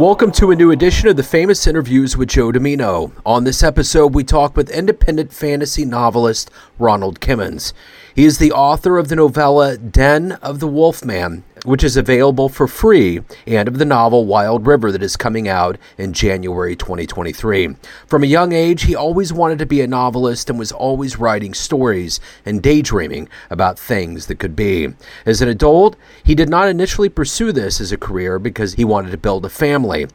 Welcome to a new edition of the Famous Interviews with Joe Dimino. On this episode, we talk with independent fantasy novelist Ronald Kimmons. He is the author of the novella Den of the Wolfman, which is available for free, and of the novel Wild River that is coming out in January 2023. From a young age, he always wanted to be a novelist and was always writing stories and daydreaming about things that could be. As an adult, he did not initially pursue this as a career because he wanted to build a family.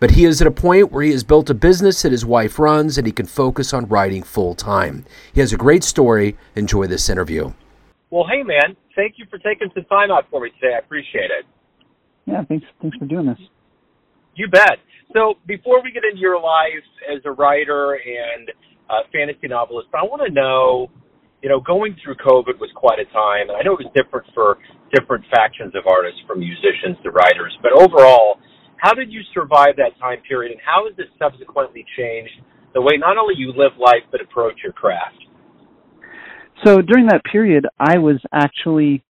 But he is at a point where he has built a business that his wife runs and he can focus on writing full time. He has a great story. Enjoy this interview. Well, hey, man, thank you for taking some time out for me today. I appreciate it. Yeah, thanks. Thanks for doing this. You bet. So, before we get into your life as a writer and a fantasy novelist, I want to know, you know, going through COVID was quite a time, and I know it was different for different factions of artists, from musicians to writers, but overall, how did you survive that time period, and how has this subsequently changed the way not only you live life but approach your craft? So during that period, I was actually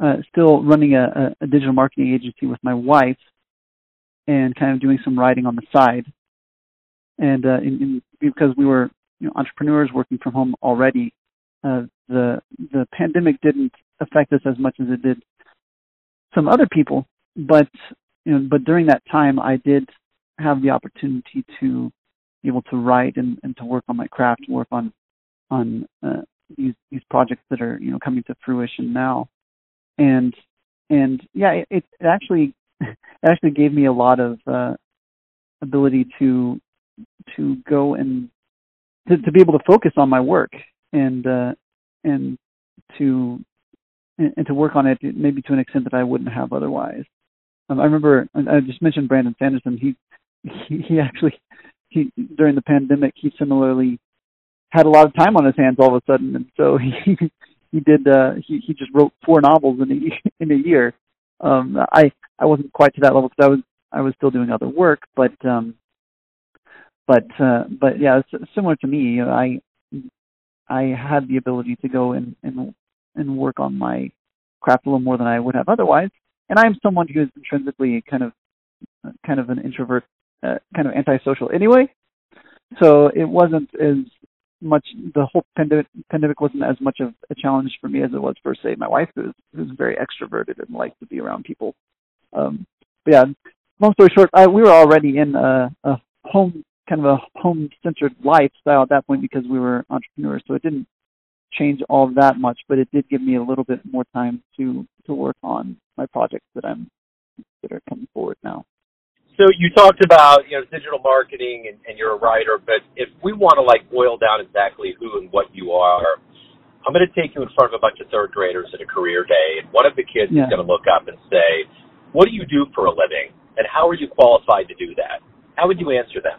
uh, still running a, a, digital marketing agency with my wife, and kind of doing some writing on the side. And uh, in, in, because we were you know, entrepreneurs working from home already, uh, the the pandemic didn't affect us as much as it did some other people. But you know, but during that time, I did have the opportunity to be able to write and, and to work on my craft, work on on uh, these these projects that are you know coming to fruition now, and and yeah, it, it actually it actually gave me a lot of uh, ability to to go and to, to be able to focus on my work and uh, and to and to work on it maybe to an extent that I wouldn't have otherwise. Um, I remember I just mentioned Brandon Sanderson. He he, he actually he during the pandemic he similarly had a lot of time on his hands all of a sudden, and so he he did uh, he he just wrote four novels in a in a year. Um, I I wasn't quite to that level because I was I was still doing other work, but um, but uh, but yeah, it's similar to me. I I had the ability to go and and and work on my craft a little more than I would have otherwise, and I'm someone who is intrinsically kind of kind of an introvert, uh, kind of antisocial anyway. So it wasn't as much. The whole pandemic, pandemic wasn't as much of a challenge for me as it was for say my wife, who's who's very extroverted and likes to be around people. Um, but yeah, long story short, I, we were already in a, a home kind of a home centered lifestyle at that point because we were entrepreneurs. So it didn't change all that much, but it did give me a little bit more time to to work on my projects that I'm that are coming forward now. So you talked about you know digital marketing and, and you're a writer, but if we want to like boil down exactly who and what you are, I'm going to take you in front of a bunch of third graders at a career day, and one of the kids yeah. is going to look up and say, "What do you do for a living, and how are you qualified to do that?" How would you answer them?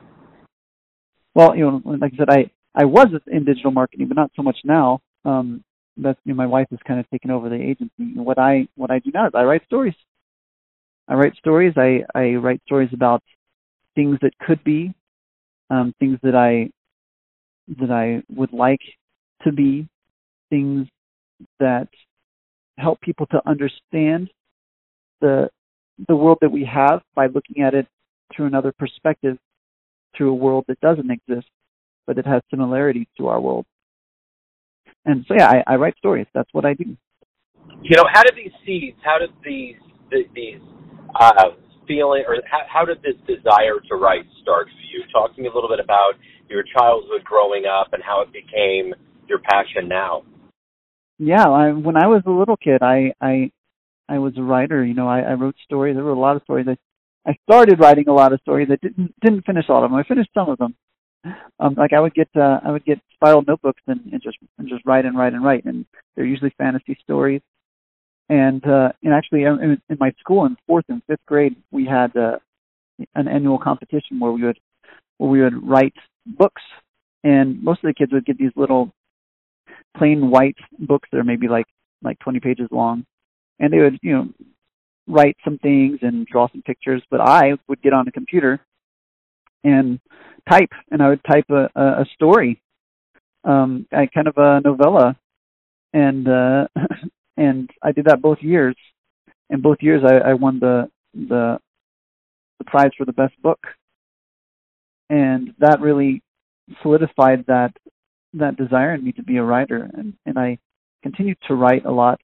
Well, you know, like I said, I I was in digital marketing, but not so much now. Um, that's you know, my wife has kind of taken over the agency. And what I what I do now is I write stories. I write stories. I I write stories about things that could be, um, things that I that I would like to be, things that help people to understand the the world that we have by looking at it through another perspective, through a world that doesn't exist, but it has similarities to our world. And so yeah, I, I write stories. That's what I do. You know, how did these seeds? How did these these uh, feeling, or how, how did this desire to write start for you? Talk to me a little bit about your childhood growing up and how it became your passion now. Yeah, I, when I was a little kid, I I I was a writer. You know, I, I wrote stories. There were a lot of stories. I I started writing a lot of stories. I didn't didn't finish all of them. I finished some of them. Um, like I would get uh, I would get spiral notebooks and, and just and just write and write and write, and they're usually fantasy stories and uh, and actually in, in my school in fourth and fifth grade we had uh, an annual competition where we would where we would write books. And most of the kids would get these little plain white books that are maybe like like 20 pages long. And they would you know write some things and draw some pictures. But i would get on a computer and type and i would type a, a story um I, kind of a novella. And uh and I did that both years. And both years, I, I won the the the prize for the best book, and that really solidified that that desire in me to be a writer, and and I continued to write a lot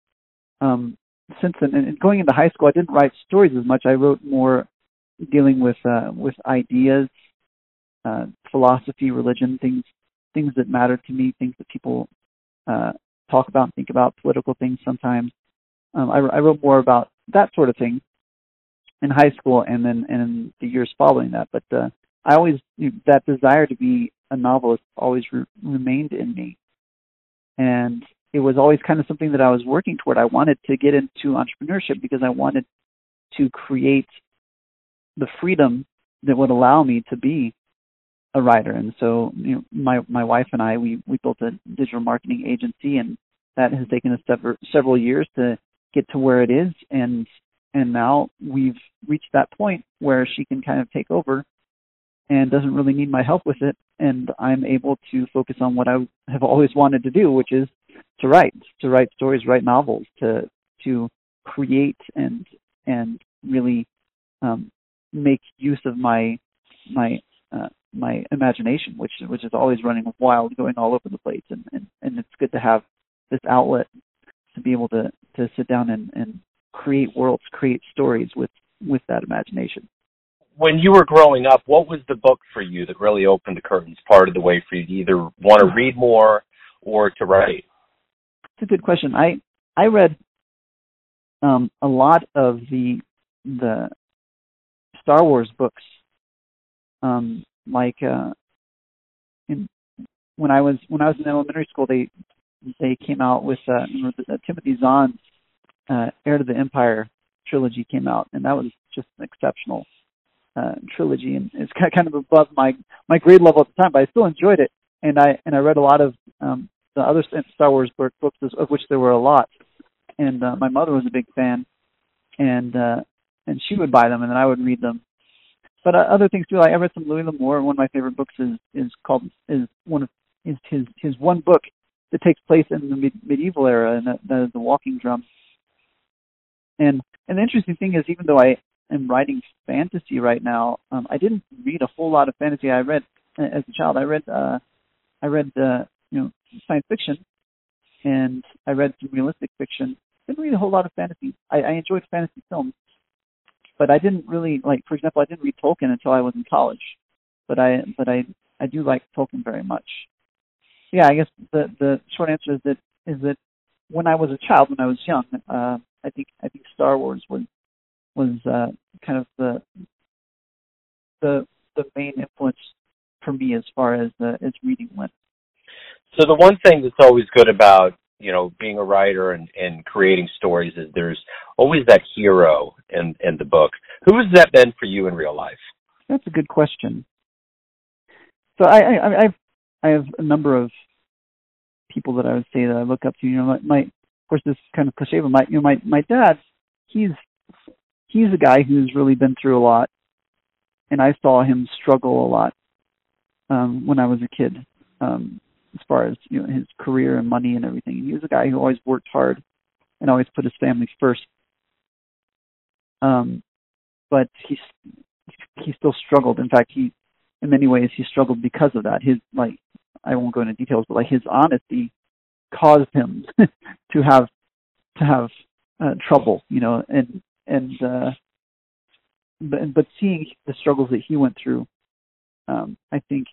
um, since then. And going into high school, I didn't write stories as much. I wrote more dealing with uh, with ideas, uh, philosophy, religion, things things that matter to me, things that people uh, talk about and think about, political things sometimes. Um, I, I wrote more about that sort of thing in high school and then in the years following that. But uh, I always that desire to be a novelist always re- remained in me, and it was always kind of something that I was working toward. I wanted to get into entrepreneurship because I wanted to create the freedom that would allow me to be a writer. And so, you know, my my wife and I we we built a digital marketing agency, and that has taken us several several years to get to where it is. And and now we've reached that point where she can kind of take over and doesn't really need my help with it and I'm able to focus on what I have always wanted to do which is to write to write stories write novels to to create and and really um, make use of my my uh, my imagination which which is always running wild going all over the place and and, and it's good to have this outlet to be able to to sit down and, and create worlds, create stories with with that imagination. When you were growing up, what was the book for you that really opened the curtains part of the way for you to either want to read more or to write? It's a good question. I I read um, a lot of the the Star Wars books, um, like uh, in, when I was when I was in elementary school, they they came out with uh, Timothy Zahn's uh, Heir to the Empire trilogy came out, and that was just an exceptional uh, trilogy, and it's kind of above my my grade level at the time, but I still enjoyed it, and I and I read a lot of um, the other Star Wars books, of which there were a lot, and uh, my mother was a big fan, and uh, and she would buy them, and then I would read them. But uh, other things too, like I read some Louis L'Amour. One of my favorite books is is called is one of is his his one book that takes place in the med- medieval era, and that, that is the Walking Drum and and the interesting thing is, even though I am writing fantasy right now, um, I didn't read a whole lot of fantasy. I read as a child. I read uh, I read uh, you know science fiction, and I read some realistic fiction. Didn't read a whole lot of fantasy. I, I enjoyed fantasy films, but I didn't really like. For example, I didn't read Tolkien until I was in college. But I but I I do like Tolkien very much. Yeah, I guess the the short answer is that is that when I was a child, when I was young, uh, I think I think Star Wars was was uh, kind of the the the main influence for me as far as uh, as reading went. So the one thing that's always good about you know being a writer and, and creating stories is there's always that hero in in the book. Who has that been for you in real life? That's a good question. So I, I I've I have a number of people that I would say that I look up to. You know, my, my of course, this is kind of cliche, but my you know my my dad, he's he's a guy who's really been through a lot, and I saw him struggle a lot um, when I was a kid, um, as far as you know his career and money and everything. he was a guy who always worked hard and always put his family first. Um, but he he still struggled. In fact, he in many ways he struggled because of that. His like I won't go into details, but like his honesty caused him to have to have uh, trouble, you know, and and uh, but but seeing the struggles that he went through, um, I think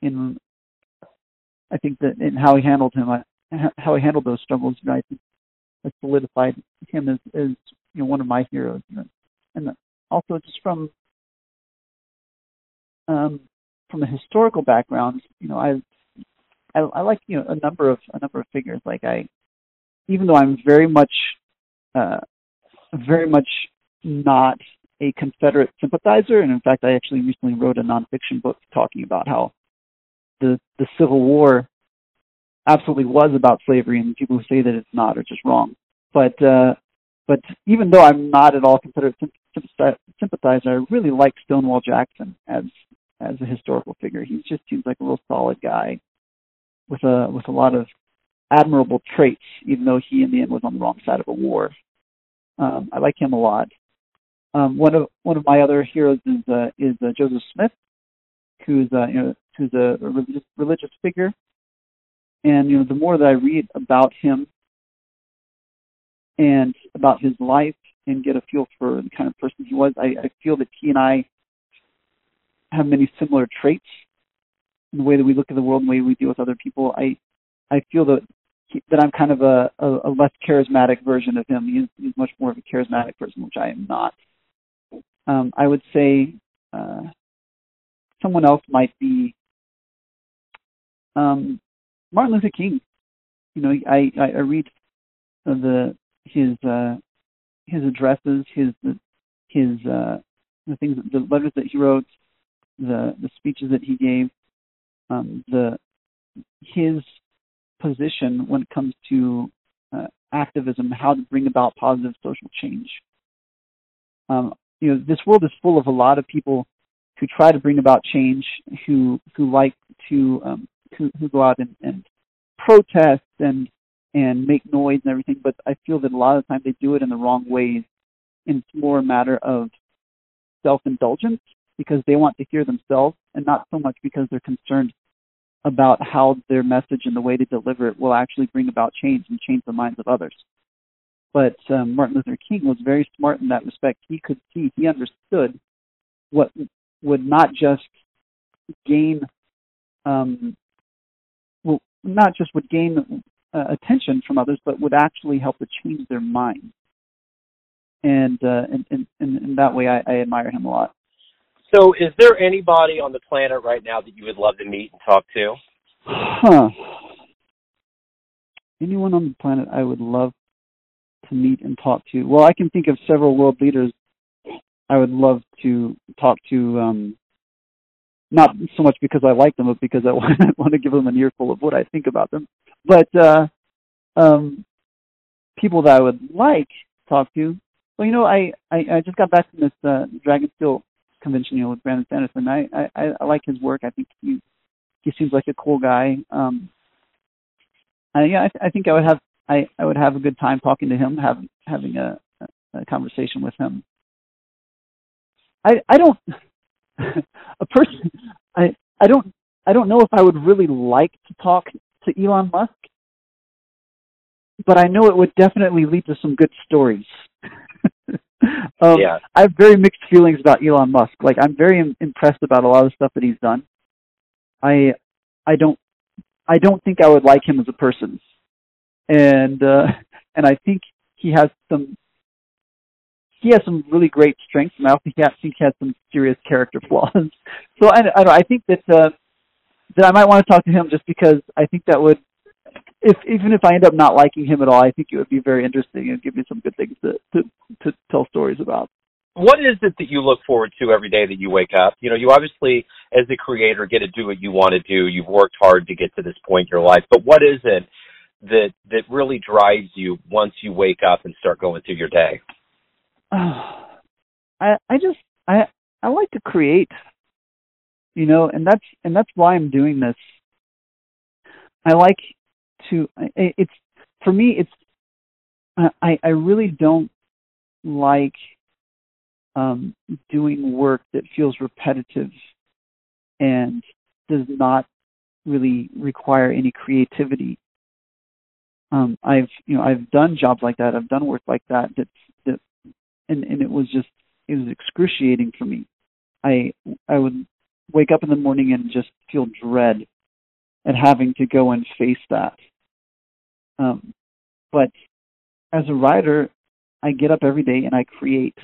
in I think that in how he handled him, I, how he handled those struggles, you know, I think has solidified him as as you know one of my heroes, and, and also just from um, from a historical background, you know, I I, I like you know a number of a number of figures. Like I, even though I'm very much, uh, very much not a Confederate sympathizer, and in fact, I actually recently wrote a nonfiction book talking about how the the Civil War absolutely was about slavery, and people who say that it's not are just wrong. But uh, but even though I'm not at all Confederate sympathizer, I really like Stonewall Jackson as as a historical figure. He just seems like a real solid guy with a with a lot of admirable traits, even though he in the end was on the wrong side of a war. Um, I like him a lot. Um, one of one of my other heroes is uh, is uh, Joseph Smith, who's uh, you know who's a religious, religious figure, and you know the more that I read about him and about his life and get a feel for the kind of person he was, I, I feel that he and I have many similar traits in the way that we look at the world and the way we deal with other people. I I feel that he, that I'm kind of a, a, a less charismatic version of him. He's, he's much more of a charismatic person, which I am not. Um, I would say uh, someone else might be um, Martin Luther King. You know, I I, I read the his uh, his addresses, his his uh, the things, the letters that he wrote, the the speeches that he gave, um, the his position when it comes to uh, activism, how to bring about positive social change. Um, you know, this world is full of a lot of people who try to bring about change, who who like to um, who, who go out and, and protest and and make noise and everything, but I feel that a lot of the time they do it in the wrong ways. And it's more a matter of self indulgence because they want to hear themselves and not so much because they're concerned about how their message and the way they deliver it will actually bring about change and change the minds of others. But um, Martin Luther King was very smart in that respect. He could see, he understood what would not just gain, um, not just would gain uh, attention from others, but would actually help to change their mind. And uh, and, and, and in that way, I, I admire him a lot. So, is there anybody on the planet right now that you would love to meet and talk to? Huh. Anyone on the planet I would love to meet and talk to? Well, I can think of several world leaders I would love to talk to. Um, not so much because I like them, but because I want, I want to give them an earful of what I think about them. But uh, um, people that I would like to talk to. Well, you know, I, I, I just got back from this uh, Dragonsteel convention, you know, with Brandon Sanderson. I, I, I like his work. I think he he seems like a cool guy. Um, I, yeah, I, I think I would have I, I would have a good time talking to him, having having a, a conversation with him. I I don't a person I I don't I don't know if I would really like to talk to Elon Musk, but I know it would definitely lead to some good stories. um, yeah. I have very mixed feelings about Elon Musk. Like I'm very Im- impressed about a lot of stuff that he's done. I I don't I don't think I would like him as a person, and uh, and I think he has some he has some really great strengths, and I also think he has some serious character flaws. so I, I, I think that uh, that I might want to talk to him just because I think that would, if even if I end up not liking him at all, I think it would be very interesting and give me some good things to to, to tell stories about. What is it that you look forward to every day that you wake up? You know, you obviously, as a creator, get to do what you want to do. You've worked hard to get to this point in your life, but what is it that that really drives you once you wake up and start going through your day? I I just I I like to create, you know, and that's and that's why I'm doing this. I like to. It's for me. It's I I really don't like um, doing work that feels repetitive and does not really require any creativity. Um, I've you know I've done jobs like that. I've done work like that that's that and and it was just it was excruciating for me. I I would wake up in the morning and just feel dread at having to go and face that. Um, but as a writer, I get up every day and I create.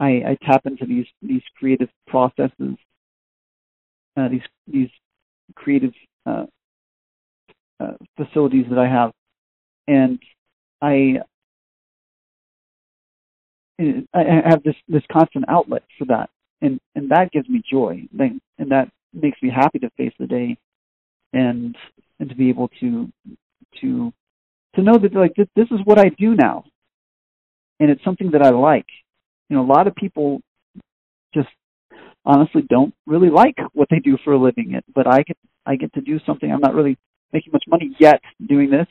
I, I tap into these these creative processes, uh, these these creative uh, uh, facilities that I have, and I I have this this constant outlet for that, and and that gives me joy, and that makes me happy to face the day, and and to be able to to to know that like this, this is what I do now, and it's something that I like. You know, a lot of people just honestly don't really like what they do for a living. It, but I get I get to do something. I'm not really making much money yet doing this,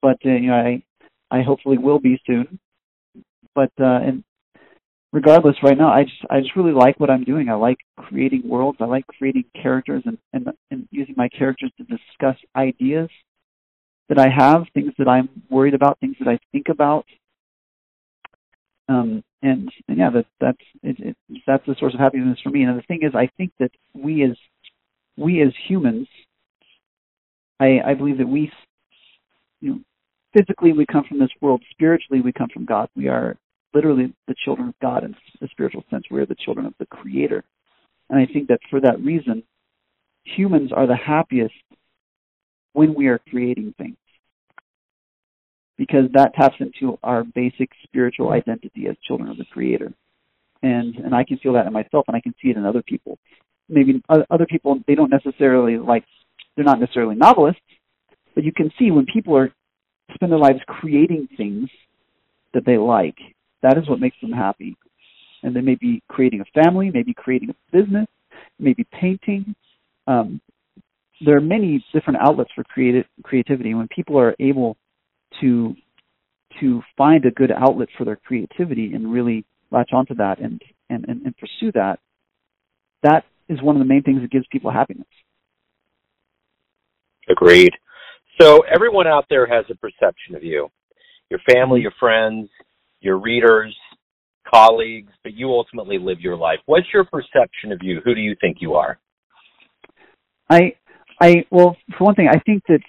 but uh, you know I I hopefully will be soon but uh, and regardless, right now I just I just really like what I'm doing. I like creating worlds. I like creating characters and and, and using my characters to discuss ideas that I have, things that I'm worried about, things that I think about. Um, and, and yeah, that that's it, it, that's the source of happiness for me. And the thing is, I think that we as we as humans, I I believe that we, you know, physically we come from this world. Spiritually, we come from God. We are literally the children of God in the spiritual sense. We are the children of the Creator. And I think that for that reason, humans are the happiest when we are creating things because that taps into our basic spiritual identity as children of the creator and and i can feel that in myself and i can see it in other people maybe other people they don't necessarily like they're not necessarily novelists but you can see when people are spend their lives creating things that they like that is what makes them happy and they may be creating a family maybe creating a business maybe painting um, there are many different outlets for creative creativity. When people are able to to find a good outlet for their creativity and really latch onto that and, and, and, and pursue that, that is one of the main things that gives people happiness. Agreed. So everyone out there has a perception of you. Your family, your friends, your readers, colleagues, but you ultimately live your life. What's your perception of you? Who do you think you are? I I well, for one thing, I think that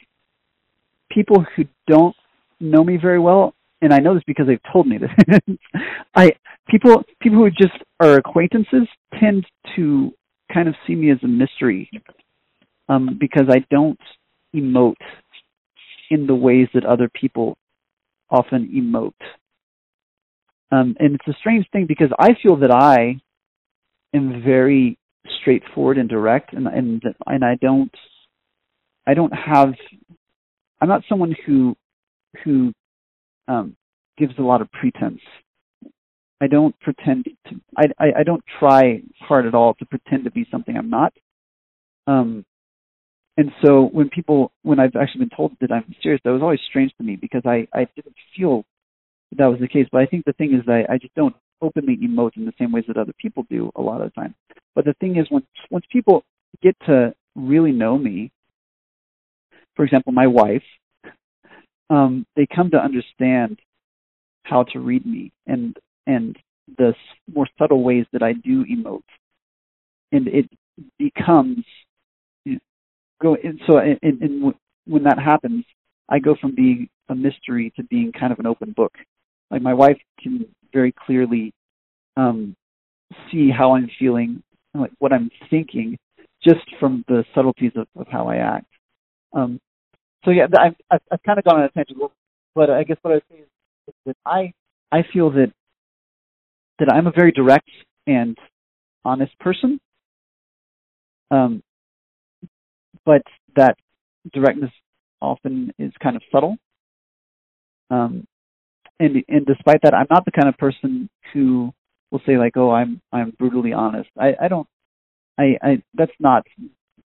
people who don't know me very well, and I know this because they've told me this. I people people who just are acquaintances tend to kind of see me as a mystery, um, because I don't emote in the ways that other people often emote. Um, and it's a strange thing because I feel that I am very straightforward and direct, and and and I don't I don't have I'm not someone who who um, gives a lot of pretense. I don't pretend to. I, I, I don't try hard at all to pretend to be something I'm not. Um, and so when people, when I've actually been told that I'm serious, that was always strange to me because I I didn't feel that, was the case. But I think the thing is that I, I just don't openly emote in the same ways that other people do a lot of the time. But the thing is, once once people get to really know me, for example, my wife, um, they come to understand how to read me and and the more subtle ways that I do emote, and it becomes you know, go. And so, and, and when that happens, I go from being a mystery to being kind of an open book. Like my wife can very clearly um, see how I'm feeling, like what I'm thinking, just from the subtleties of, of how I act. Um, so yeah, I've, I've, I've kind of gone on a tangent, but I guess what I say is that I I feel that that I'm a very direct and honest person, um, but that directness often is kind of subtle. Um, and and despite that, I'm not the kind of person who will say like, "Oh, I'm I'm brutally honest." I I don't. I I that's not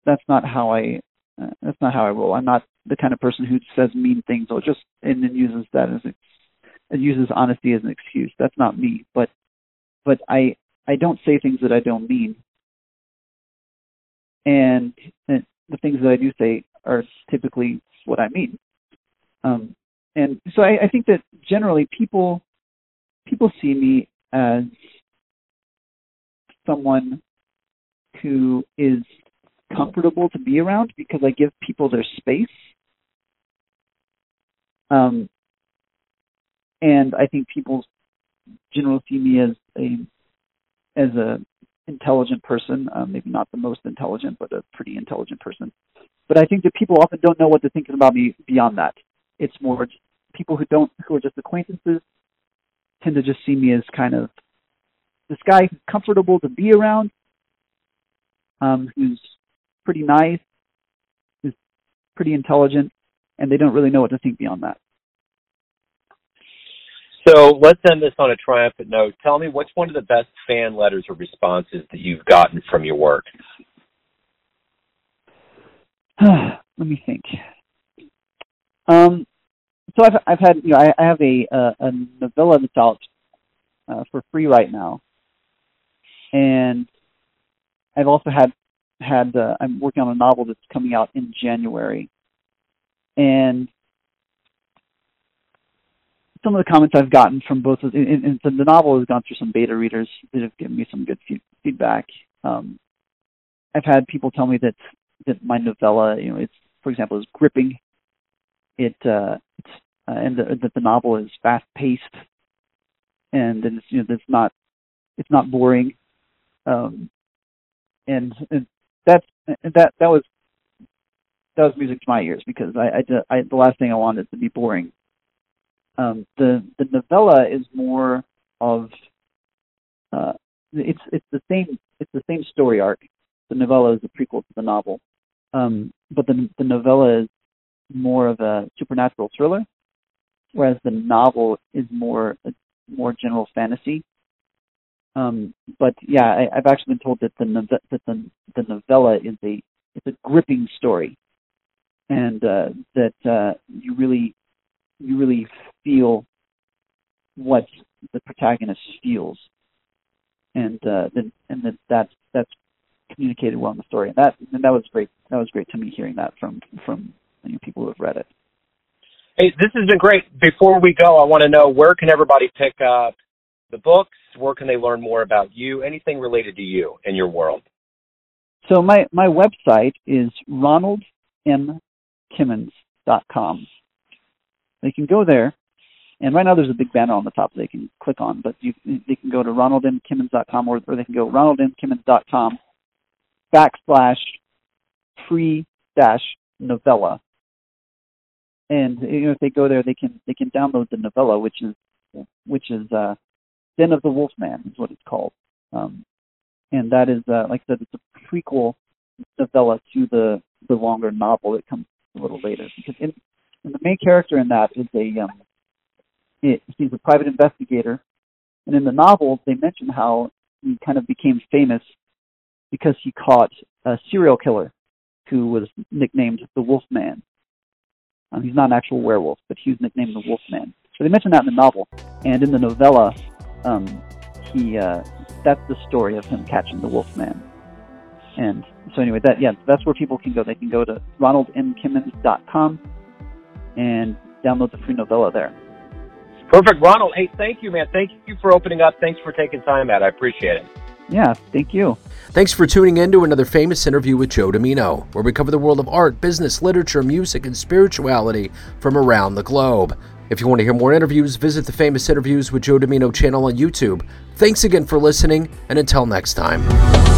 that's not how I uh, that's not how I roll. I'm not the kind of person who says mean things or just and then uses that as and uses honesty as an excuse. That's not me. But but I I don't say things that I don't mean. And, and the things that I do say are typically what I mean. Um, and so I, I think that generally people people see me as someone who is comfortable to be around because I give people their space. Um, and I think people generally see me as a as a intelligent person, uh, maybe not the most intelligent, but a pretty intelligent person. But I think that people often don't know what to think about me beyond that. It's more people who don't who are just acquaintances tend to just see me as kind of this guy who's comfortable to be around, um, who's pretty nice, who's pretty intelligent, and they don't really know what to think beyond that. So let's end this on a triumphant note. Tell me what's one of the best fan letters or responses that you've gotten from your work? Let me think. Um, so I've I've had you know I, I have a a, a novella that's out uh, for free right now and I've also had had uh, I'm working on a novel that's coming out in January, and some of the comments I've gotten from both of and, and the novel has gone through some beta readers that have given me some good feedback. Um, I've had people tell me that that my novella, you know, it's for example, is gripping. It uh, it's uh, and that the novel is fast paced, and and it's you know it's not it's not boring, um, and, and that's that that was that was music to my ears because I, I, I the last thing I wanted to be boring. Um, the the novella is more of uh, it's it's the same it's the same story arc. The novella is a prequel to the novel, um, but the the novella is more of a supernatural thriller, whereas the novel is more more general fantasy. Um, but yeah, I, have actually been told that the that the the novella is a it's a gripping story, and uh, that uh, you really you really feel what the protagonist feels, and uh, then and that that's that's communicated well in the story, and that and that was great. That was great to me hearing that from from you know, people who have read it. Hey, this has been great. Before we go, I want to know where can everybody pick up the books? Where can they learn more about you? Anything related to you and your world? So my my website is ronaldmkimmons.com. They can go there, and right now there's a big banner on the top they can click on. But you, they can go to ronaldmkimmons.com or, or they can go ronaldmkimmons.com backslash free dash novella. And you know, if they go there, they can they can download the novella, which is which is uh, Den of the Wolfman is what it's called, um, and that is uh, like I said, it's a prequel novella to the the longer novel that comes a little later. Because in, and the main character in that is a um, it, he's a private investigator, and in the novel they mention how he kind of became famous because he caught a serial killer who was nicknamed the Wolfman. Um, he's not an actual werewolf, but he was nicknamed the Wolfman. So they mention that in the novel, and in the novella, um, he uh, that's the story of him catching the Wolfman. And so anyway, that yeah, that's where people can go. They can go to ronaldmkimmons.com and download the free novella there. Perfect, Ronald. Hey, thank you, man. Thank you for opening up. Thanks for taking time, out. I appreciate it. Yeah, thank you. Thanks for tuning in to another famous interview with Joe Dimino, where we cover the world of art, business, literature, music, and spirituality from around the globe. If you want to hear more interviews, visit the Famous Interviews with Joe Dimino channel on YouTube. Thanks again for listening, and until next time.